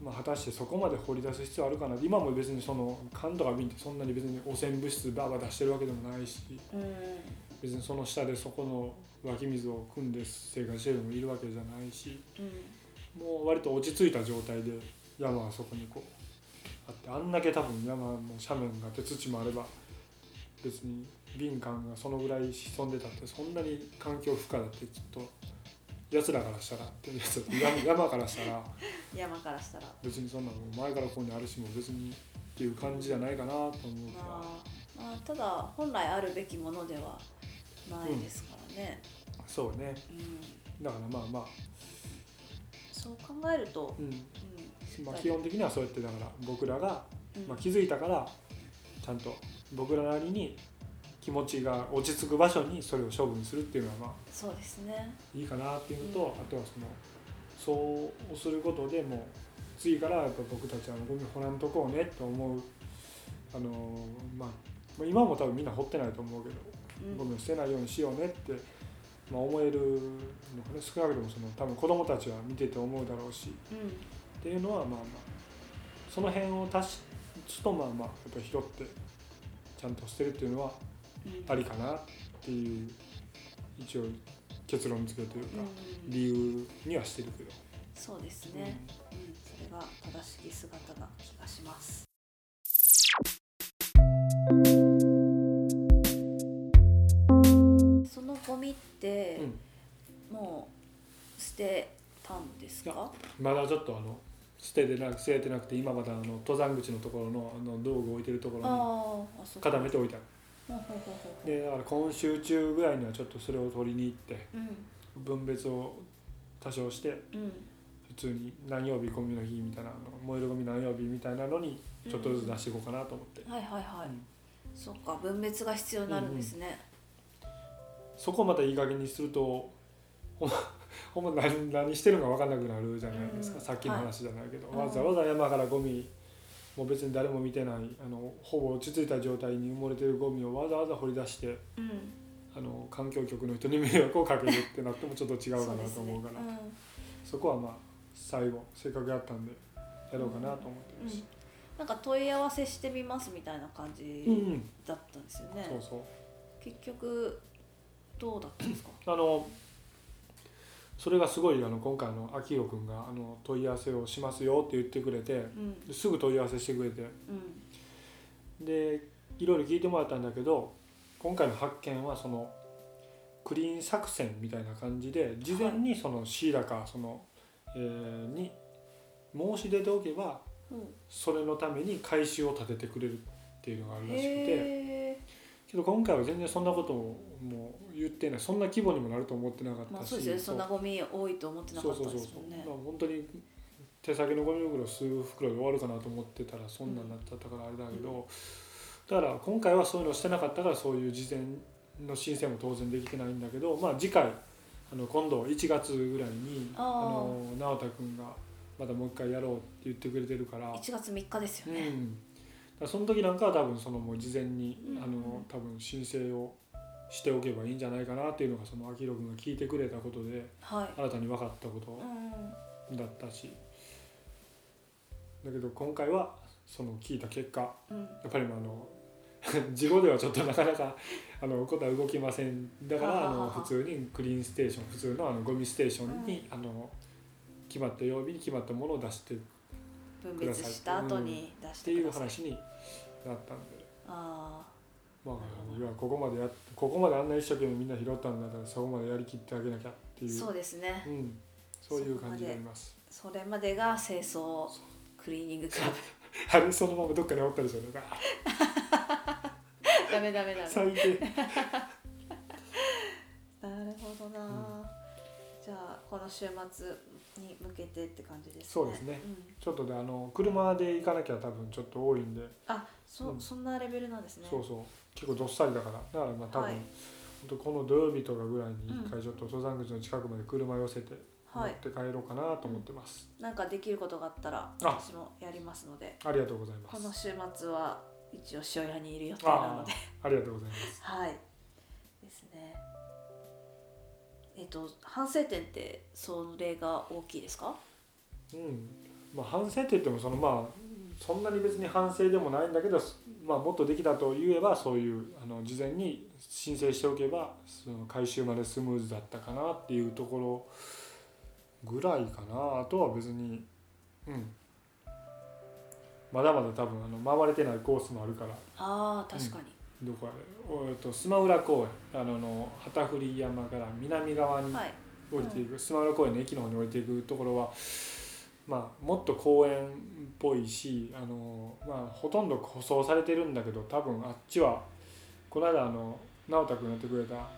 まあ、果たしてそこまで掘り出す必要あるかな。今も別にその缶とか瓶ってそんなに別に汚染物質バーバー出してるわけでもないし。あうん。別にその下でそこの湧き水を汲んで生活してるのもいるわけじゃないしうん。もう割と落ち着いた状態で山はそこにこうあってあんだけ多分山の斜面があって土もあれば別に瓶缶がそのぐらい潜んでたってそんなに環境負荷だってきっと奴らからしたらってやつ [laughs] 山山からしたら。山からしたら。別にそんなの前からここにあるしも別にっていう感じじゃないかなと思うからまあ、まあ、ただ本来あるべきものではないですからね、そうね。うん。だからまあまあ、そう考えると、うん。うん。まあ、基本的にはそうやってだから僕らがうん。まあ、気づいたからちゃんと僕らなりに気持ちが落ち着く場所にそれを処分するっていうのはまあそうですね。いいかなっていうのと、うん。あとはそのそうすることでもう次からやっぱ僕たちはゴミ掘らんとこうねと思うあのーまあまあ今も多分みんな掘ってないと思うけどうん。ゴミを捨てないようにしようねって、まあ、思えるのがね少なくともその多分子供たちは見てて思うだろうし。うん。っていうのはまあまあその辺を足すとまあまあやっぱり拾ってちゃんと捨てるっていうのはうん。ありかなっていう一応結論付けというかうん。理由にはしてるけど、そうですね、うん、それが正しき姿な気がしますのゴミってうん、もう捨てたんですか、まだちょっとあの捨ててなく捨ててなくて今まだあの登山口のところのあの道具を置いてるところに固めておいたでだから今週中ぐらいにはちょっとそれを取りに行ってうん。分別を多少してうん。普通に何曜日ゴミの日みたいなあの燃えるゴミ何曜日みたいなのにちょっとずつ出していこうかなと思って、はいはいはい、うん。そっか分別が必要になるんですね、そこをまたいい加減にするとほんま [laughs] ほんま何何してるのか分かんなくなるじゃないですか、うん。さっきの話じゃないけど、はい。わざわざ山からゴミもう別に誰も見てないあのほぼ落ち着いた状態に埋もれてるゴミをわざわざ掘り出してうん。あの環境局の人に迷惑をかけるってなってもちょっと違うかなと思うから。そ,、うん。こはまあ最後せっかくやったんでやろうかなと思ってるし、なんか問い合わせしてみますみたいな感うんじうん。だったんですよね、そうそう。結局どうだったんですか？あのそれがすごいあの今回の秋代君があの問い合わせをしますよって言ってくれてうん。ですぐ問い合わせしてくれて。うん。でいろいろ聞いてもらったんだけど今回の発見はそのクリーン作戦みたいな感じで事前にそのシーラかその、えーに申し出ておけばうん。それのために回収を立ててくれるっていうのがあるらしくて。へけど今回は全然そんなことをもう言ってないそんな規模にもなると思ってなかっーまあたし、そうですよねそんなゴミ多いと思ってなかったそうそうそうですもんね。そうまあ本当に手先のゴミ袋数袋で終わるかなと思ってたらそんなんなっちゃったからあれだけど、だから今回はそういうのをしてなかったからそういう事前の申請も当然できてないんだけど、まあ、次回あの今度1月ぐらいにあー。の直太君がまたもう一回やろうって言ってくれてるから。1月3日ですよね、うん、その時なんかは多分そのもう事前に、うん。あの多分申請をしておけばいいんじゃないかなっていうのがその秋広君が聞いてくれたことではい。新たに分かったことうんだったし。だけど今回はその聞いた結果うん。やっぱりまああの [laughs] 事後ではちょっとなかなかあのことは動きません。だからあの普通にクリーンステーション普通のあのゴミステーションに、あの決まった曜日に決まったものを出してっ分別した後に出しててい。うください、話になったんで。あまあ、いやここまでやっここまであんな一生懸命みんな拾ったんだからそこまでやりきってあげなきゃっていう。そうですね。うん、そういう感じになります。それまでが清掃クリーニングクラブ。[laughs] あれそのままどっかにおったりするのか。[laughs] ダメダメダメ。最低。[laughs] なるほどな、じゃあこの週末に向けてって感じですね。そうですね。ん。ちょっとであの車で行かなきゃ多分ちょっと多いんで、あそ,、うん。そんなレベルなんですね。そうそう。結構どっさりだから。だからまあ多分、はい。本当この土曜日とかぐらいに一回ちょっと登山口の近くまで車寄せて持はい。って帰ろうかなと思ってます、なんかできることがあったらあ。私もやりますので。ありがとうございます。この週末は一応塩屋にいる予定なので。ありがとうございます。[laughs] はい。ですねえっ、と反省点ってそれが大きいですか？うん。まあ、反省って言ってもそのまあそんなに別に反省でもないんだけど、まあ、もっとできたと言えばそういうあの事前に申請しておけばその回収までスムーズだったかなっていうところぐらいかな。あとは別にうん。まだまだ多分あの回れてないコースもあるから。ああ確かに、どこあれおえっと須磨浦公園。あのの旗振山から南側にはい。降りていく。須磨浦公園の駅の方に降りていくところは、まあ、もっと公園っぽいしあの、まあ、ほとんど舗装されてるんだけど多分あっちはこの間あの直太君やってくれたあ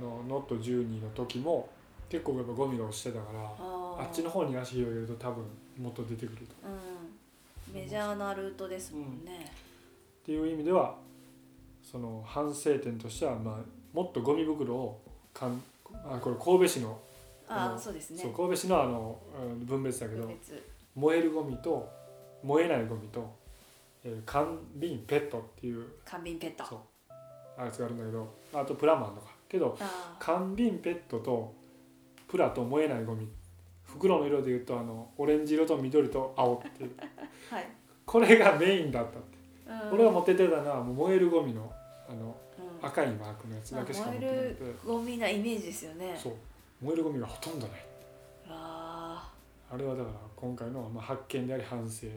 のノット12の時も結構やっぱゴミが落ちてたからあっちの方に足広げると多分もっと出てくると。うん。メジャーなルートですもんね、っていう意味ではその反省点としては、まあ、もっとゴミ袋をかんあこれ神戸市のあそうですね。神戸市のあのうん分別だけど燃えるゴミと燃えないゴミと、えー缶瓶ペットっていう缶瓶ペット。そうあいつがあるんだけどあとプラもあるのか。けど缶瓶ペットとプラと燃えないゴミ。袋の色で言うとあのオレンジ色と緑と青っていう。[laughs] はい、これがメインだったって、うん。俺が持ってってたのはもう燃えるゴミのあのうん。赤いマークのやつだけしか持ってなくて、燃えるゴミなイメージですよね。そう。燃えるゴミがほとんどない。ああれはだから今回のまあ発見であり反省。ー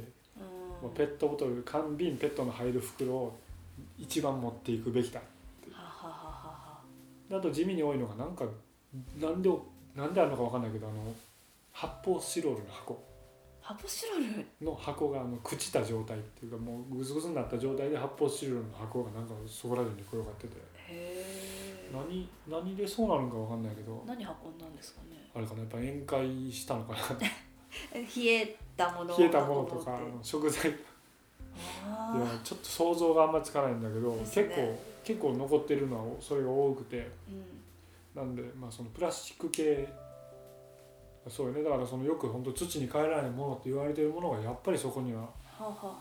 うん。ペットボトル缶瓶ペットの入る袋を一番持っていくべきだははははは。であと地味に多いのがなんかなんでなんであるのかわかんないけどあの発泡スチロールの箱発泡スチロールの箱があの朽ちた状態っていうかもうグズグズになった状態で発泡スチロールの箱がなんかそこら辺に転がってて。へえ何何でそうなるのかわかんないけど。何運んだんですかね。あれかなやっぱ宴会したのかな。え冷えたものを冷えたものとか食材。あいやちょっと想像があんまつかないんだけど、ね。結構結構残ってるのはそれが多くて。うん。なんでまあそのプラスチック系そうよね。だからそのよく本当土に帰らないものって言われてるものがやっぱりそこには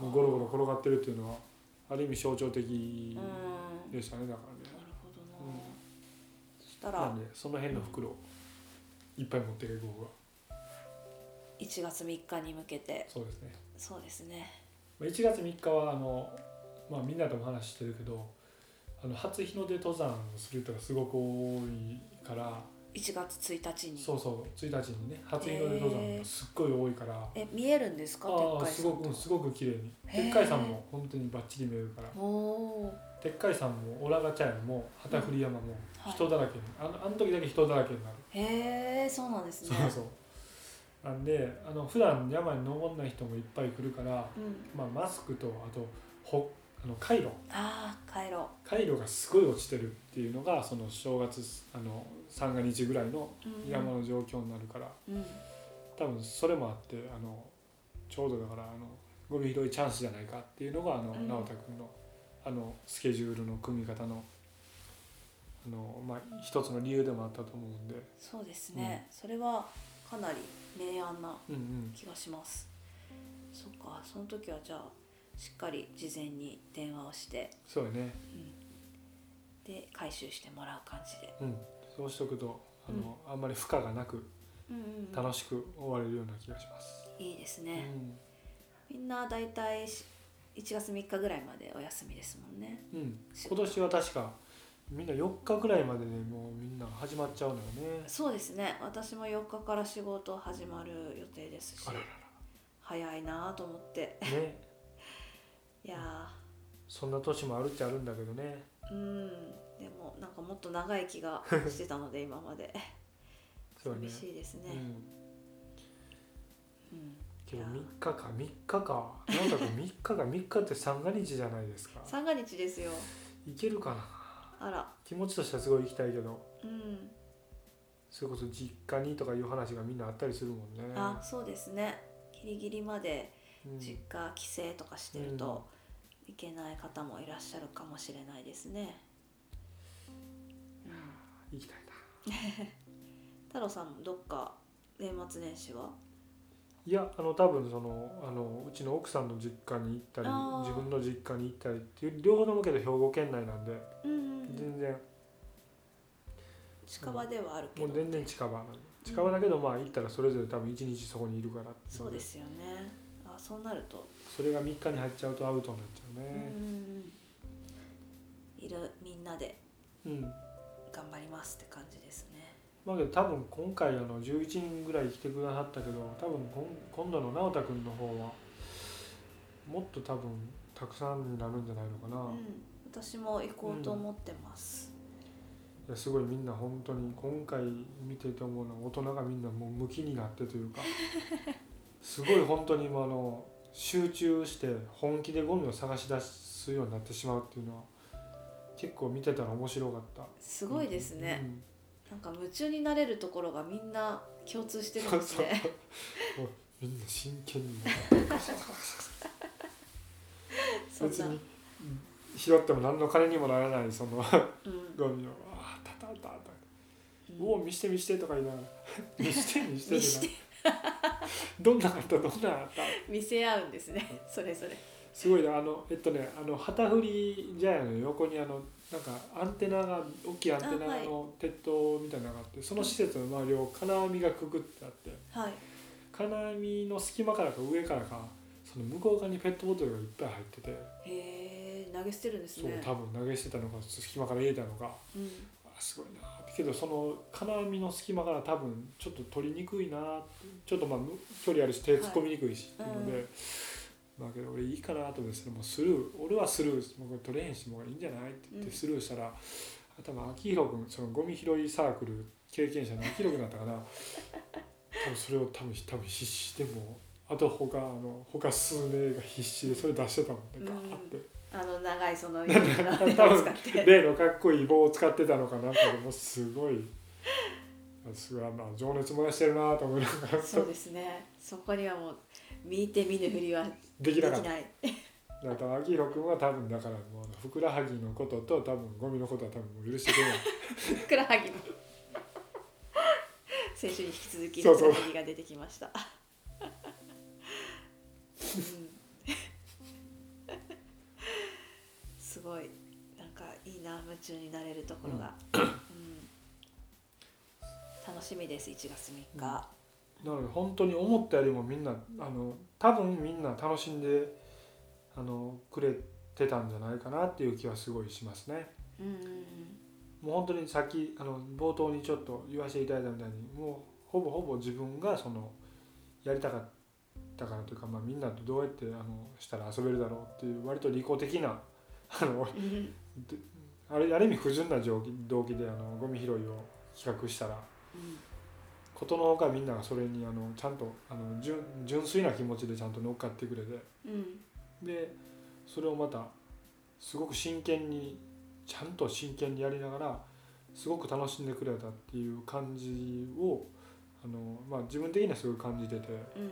もうゴロゴロ転がってるっていうのはある意味象徴的うんでしたね。だからね。なるほどな、うん。そしたらなんでその辺の袋をいっぱい持っていく僕は。1月3日に向けて。そうですね。そうですね。まあ1月3日はあの、まあ、みんなとも話してるけどあの初日の出登山をする人がすごく多いから1月1日に。そうそう1日にね初日の出登山がすっごい多いから、え見えるんですか？ああすごくうんすごく綺麗に。へー。でっかい山も本当にバッチリ見えるから。おおでっかい山もオラガチャヤも旗振山もはい人だらけに、あのあの時だけ人だらけになる、へえそうなんですね。そうそう。なんであの普段山に登んない人もいっぱい来るから、うん。まあ、マスクとあとほあのカイロああ帰ろカイロがすごい落ちてるっていうのがその正月あの三が日ぐらいのう、うん、山の状況になるからうん多分それもあってあのちょうどだからあのゴミ拾いチャンスじゃないかっていうのがあの、うん。直太君のあのスケジュールの組み方のあの、まあ、一つの理由でもあったと思うんで、そうですね、それはかなり明暗なうんうん、気がします。そっか。その時はじゃあしっかり事前に電話をして、そうやね、うん、で回収してもらう感じで、うん、そうしとくとあの、あんまり負荷がなくうんうんうん。楽しく終われるような気がします。いいですうね、ん。みんなだいたい1月3日ぐらいまでお休みですもんね。うん、今年は確かみんな4日ぐらいまででもうみんな始まっちゃうのよね。そうですね。私も4日から仕事始まる予定ですし早いなと思って。らね。[laughs] いやそんな年もあるっちゃあるんだけどね。ーうんでもなんかもっと長い気がしてたので [laughs] 今まで。寂。しいですね、うん、うん。けどいや3日か。3日か。なんだか3日か。[laughs] 3日って三が日じゃないですか。三が日ですよ。いけるかな。あら。気持ちとしてはすごい行きたいけど。うん。それこそ実家にとかいう話がみんなあったりするもんね。あそうですね。ギリギリまでうん。実家帰省とかしてるといけない方もいらっしゃるかもしれないですね、うん、行きたいな。太郎さんもどっか年末年始は？いやあの多分そのあのうちの奥さんの実家に行ったり自分の実家に行ったりっていう両方ともけど兵庫県内なんでうんうん全然。近場ではあるけど、もう全然近場近場だけどまあ行ったらそれぞれ多分一日そこにいるからそうですよね。あそうなると。それが3日に入っちゃうとアウトになっちゃううんうんねうん。いるみんなで。うん、頑張りますって感じですね。まあけど多分今回あの11人ぐらい来てくださったけど多分今今度の直太君の方はもっと多分たくさんになるんじゃないのかな、うん私も行こうと思ってます、いやすごいみんな本当に今回見てて思うのは大人がみんなもう向きになってというか [laughs] すごい本当にもうあの集中して本気でゴミを探し出すようになってしまうっていうのは結構見てたら面白かった。すごいですね、なんか夢中になれるところがみんな共通してるんですね。みんな真剣に別に拾っても何の金にもならないそのうん。ゴミを「ああたたたた」うんおお見して見して」とか言いながら「見して見して」見して。とかどんなあった？どんなあった？見せ合うんですね。それぞれすごいねあのえっとねあの旗振り茶屋の横にあのなんかアンテナが大きいアンテナの鉄塔みたいなのがあってその施設の周りを金網がくくってあってはい。金網の隙間からか上からかその向こう側にペットボトルがいっぱい入ってて、へえ投げ捨てるんですそうね多分投げ捨てたのか隙間から入れたのかうん。あすごいなけどその金網の隙間から多分ちょっと取りにくいなちょっとまあむ距離あるし手突っ込みにくいしっていうので、はいまあけど俺いいかなと思ってそれもうスルー俺はスルーもうこれ取れへんしもういいんじゃないって言っうん。てスルーしたら、多分秋広君そのゴミ拾いサークル経験者の秋広君だったかな多分それを多分多分必死でもあと他あの他数名が必死でそれ出してたもんねガーって。あの長いその例のかっこいい棒を使ってたのかなんかでもすごいすごいまあ情熱燃やしてるなと思いながらそうですねそこにはもう見て見ぬふりはできなかった。ない。だから秋広君は多分だからもうふくらはぎのことと多分ゴミのことは多分許してくれない。[laughs] ふくらはぎの先週に引き続きふくらはぎが出てきました。うん。すごい。なんかいいな夢中になれるところが、うん。楽しみです1月3日、なので本当に思ったよりもみんなあの多分みんな楽しんであのくれてたんじゃないかなっていう気はすごいしますね。うん。うんもう本当にさっきあの冒頭にちょっと言わせていただいたみたいにもうほぼほぼ自分がそのやりたかったからというか、まあ、みんなとどうやってあのしたら遊べるだろうっていう割と利己的なあのあれある意味不純な動機動機であのゴミ拾いを企画したらことのほかみんながそれにあのちゃんとあの純純粋な気持ちでちゃんと乗っかってくれて。うん。でそれをまたすごく真剣にちゃんと真剣にやりながらすごく楽しんでくれたっていう感じをあの、まあ、自分的にはすごい感じてて。うん。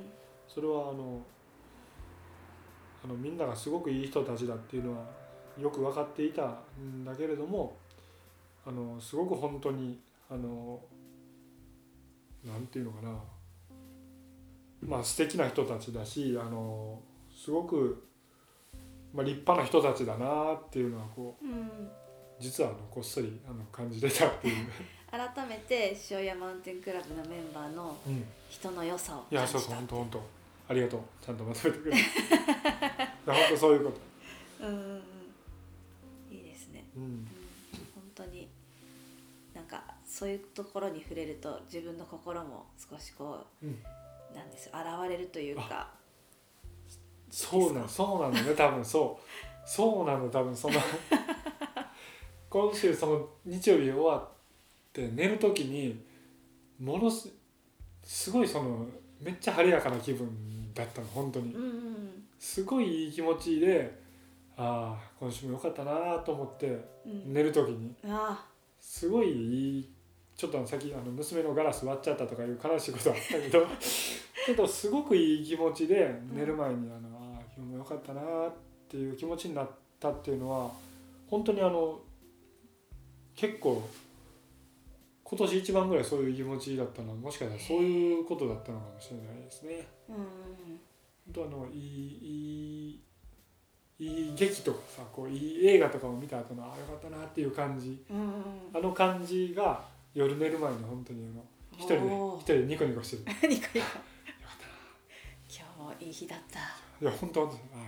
それはあのあのみんながすごくいい人たちだっていうのはよく分かっていたんだけれどもあのすごく本当にあのなんていうのかな。まあ素敵な人たちだしあのすごく、まあ、立派な人たちだなっていうのはこううん。実はあのこっそりあの感じてたっていう、[laughs] 改めて塩屋マウンテンクラブのメンバーのうん、人の良さをいやそう感じたそう本当本当。ありがとう。ちゃんとまとめてくれて。いや本当そういうこと。[laughs] うんうんうん。いいですね、うんそういうところに触れると自分の心も少しこう、うん。なんですよ現れるというか。そうなのそうなのね多分そう。[laughs] そうなの多分その。今週その日曜日終わって寝る時にものすすごいそのめっちゃ晴れやかな気分だったの本当に。うんうんすごいいい気持ちでああ今週も良かったなと思ってうん。寝る時に。あすごいいいちょっとさっきあの娘のガラス割っちゃったとかいう悲しいことあったけど [laughs] けどすごくいい気持ちで寝る前にあの、ああ今日も良かったなっていう気持ちになったっていうのは本当にあの結構今年一番ぐらいそういう気持ちだったのはもしかしたらそういうことだったのかもしれないですね。うん本当あのいいいいいい劇とかさこういい映画とかを見た後のああよかったなっていう感じ。うんうんうん。あの感じが夜寝る前に本当にあの一人で一人でニコニコしてる。[laughs] よかっニコ。ニコ今日もいい日だった。たいや本当本当あ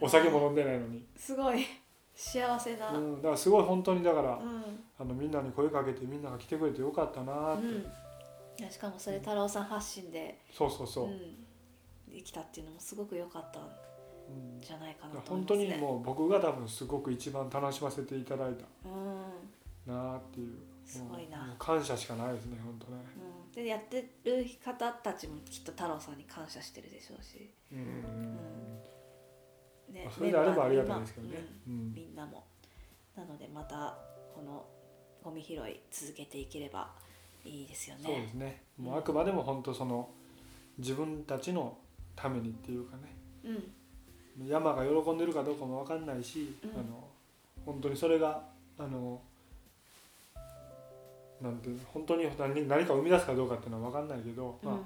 お酒も飲んでないのに、すごい。幸せな、ううん。ん、だからすごい本当にだから、うん。あのみんなに声かけてみんなが来てくれてよかったなって、いやしかもそれ太郎さん発信で、そうそうそう、ん、できたっていうのもすごく良かったんうん。じゃないかなと思い本当ますね。にもう僕が多分すごく一番楽しませていただいたうん。なっていうすごいな。感謝しかないですね本当ね。うん、でやってる方たちもきっと太郎さんに感謝してるでしょうし、うんねまあそれであればありがたいですけどね。みんなもなのでまたこのゴミ拾い続けていければいいですよね。そうですね。もうあくまでも本当その自分たちのためにっていうかね。うん。山が喜んでるかどうかも分かんないし、うん。あの本当にそれがあのなんて本当に何何か生み出すかどうかっていうのは分かんないけど、うんまあ、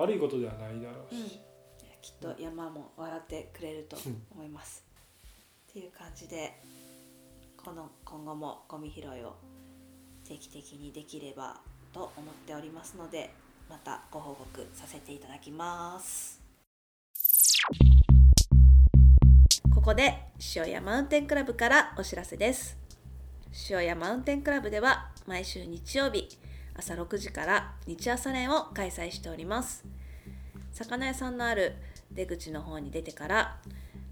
悪いことではないだろううん、し、きっと山も笑ってくれると思います。っていう感じでこの今後もゴミ拾いを定期的にできればと思っておりますのでまたご報告させていただきます。ここで塩屋マウンテンクラブからお知らせです。塩屋マウンテンクラブでは毎週日曜日朝6時から日朝練を開催しております。魚屋さんのある出口の方に出てから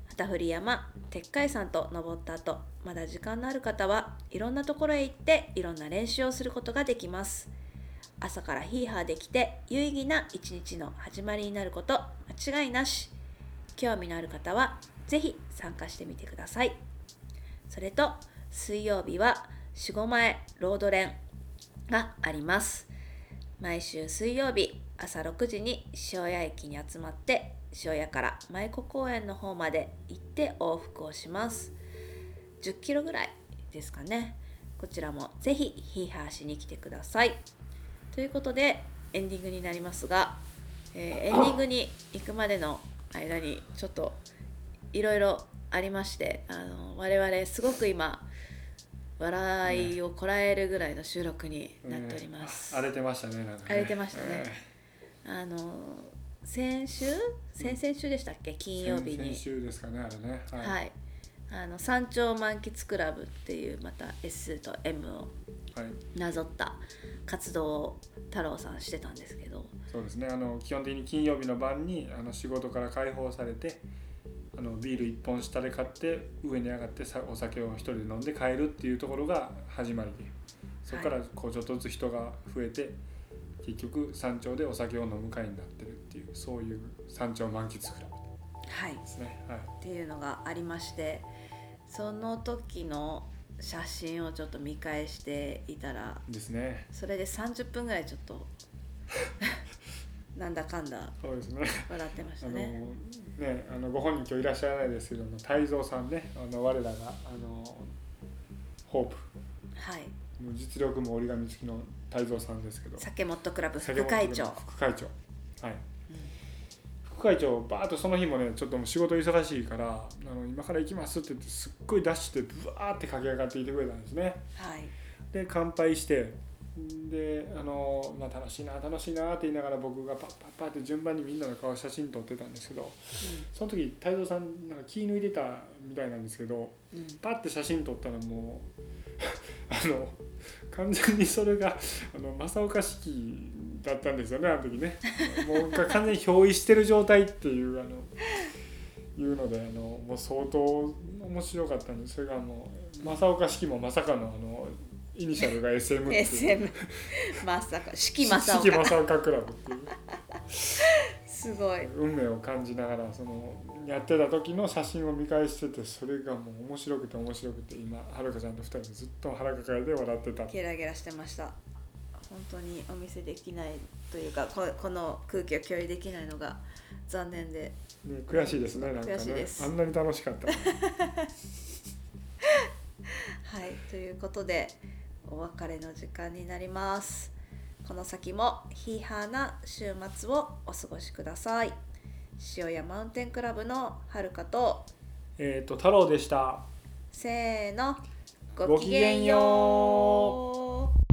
旗振山鉄海山と登った後まだ時間のある方はいろんなところへ行っていろんな練習をすることができます。朝からヒーハーできて有意義な一日の始まりになること間違いなし。興味のある方はぜひ参加してみてください。それと水曜日は四五前ロード練があります。毎週水曜日朝6時に塩谷駅に集まって塩屋から舞子公園の方まで行って往復をします。10キロぐらいですかね。こちらもぜひヒーハーしに来てください。ということでエンディングになりますが、えーエンディングに行くまでの間にちょっといろいろありましてあの我々すごく今笑いをこらえるぐらいの収録になっております、荒れてましたねね。荒れてましたね。あの先週？先々週でしたっけ？金曜日に。先週ですかねあれね。はい、はい。あの山頂満喫クラブっていうまた S と M をはい。なぞった活動を太郎さんしてたんですけど。そうですね。あの基本的に金曜日の晩にあの仕事から解放されてあのビール1本下で買って上に上がってさお酒を一人で飲んで帰るっていうところが始まりでそこからこうちょっとずつ人が増えて、結局山頂でお酒を飲む会になってるっていうそういう山頂満喫クラはいブですね。はいっていうのがありましてその時の写真をちょっと見返していたらですね。それで30分ぐらいちょっと [laughs] なんだかんだそうですね。笑ってましあのたね。ねあのご本人今日いらっしゃらないですけども泰造さんねあの我らがあのホープ。はい。もう実力も折り紙付きの泰造さんですけど。酒もっとクラブ副会長。副会長。はい、副会長バーッとその日もねちょっともう仕事忙しいからあの今から行きますって言ってすっごいダッシュでブワーって駆け上がっていてくれたんですね。はい。で乾杯してであの、まあ、楽しいな楽しいなって言いながら僕がパッパッパッって順番にみんなの顔写真撮ってたんですけどその時太蔵さんなんか気抜いてたみたいなんですけどうん。うんパッて写真撮ったらもう [laughs] あの完全にそれがあの正岡式だったんですよねあの時ね。[laughs] もう完全に憑依してる状態っていうあのいうのであのもう相当面白かったんでそれがもう正岡式もまさかのあのイニシャルが SM っていう。SM まさか。四季正式岡正岡クラブっていう。すごい。運命を感じながらそのやってた時の写真を見返しててそれがもう面白くて面白くて今はるかちゃんと2人でずっと腹抱えて笑ってた。ゲラゲラしてました。本当にお見せできないというかここの空気を共有できないのが残念で。ね、悔しいですねなんかね。あんなに楽しかった [laughs] はいということでお別れの時間になります。この先もヒーハーな週末をお過ごしください。塩屋マウンテンクラブのはるかとえっ、と太郎でした。せーのごきげんよう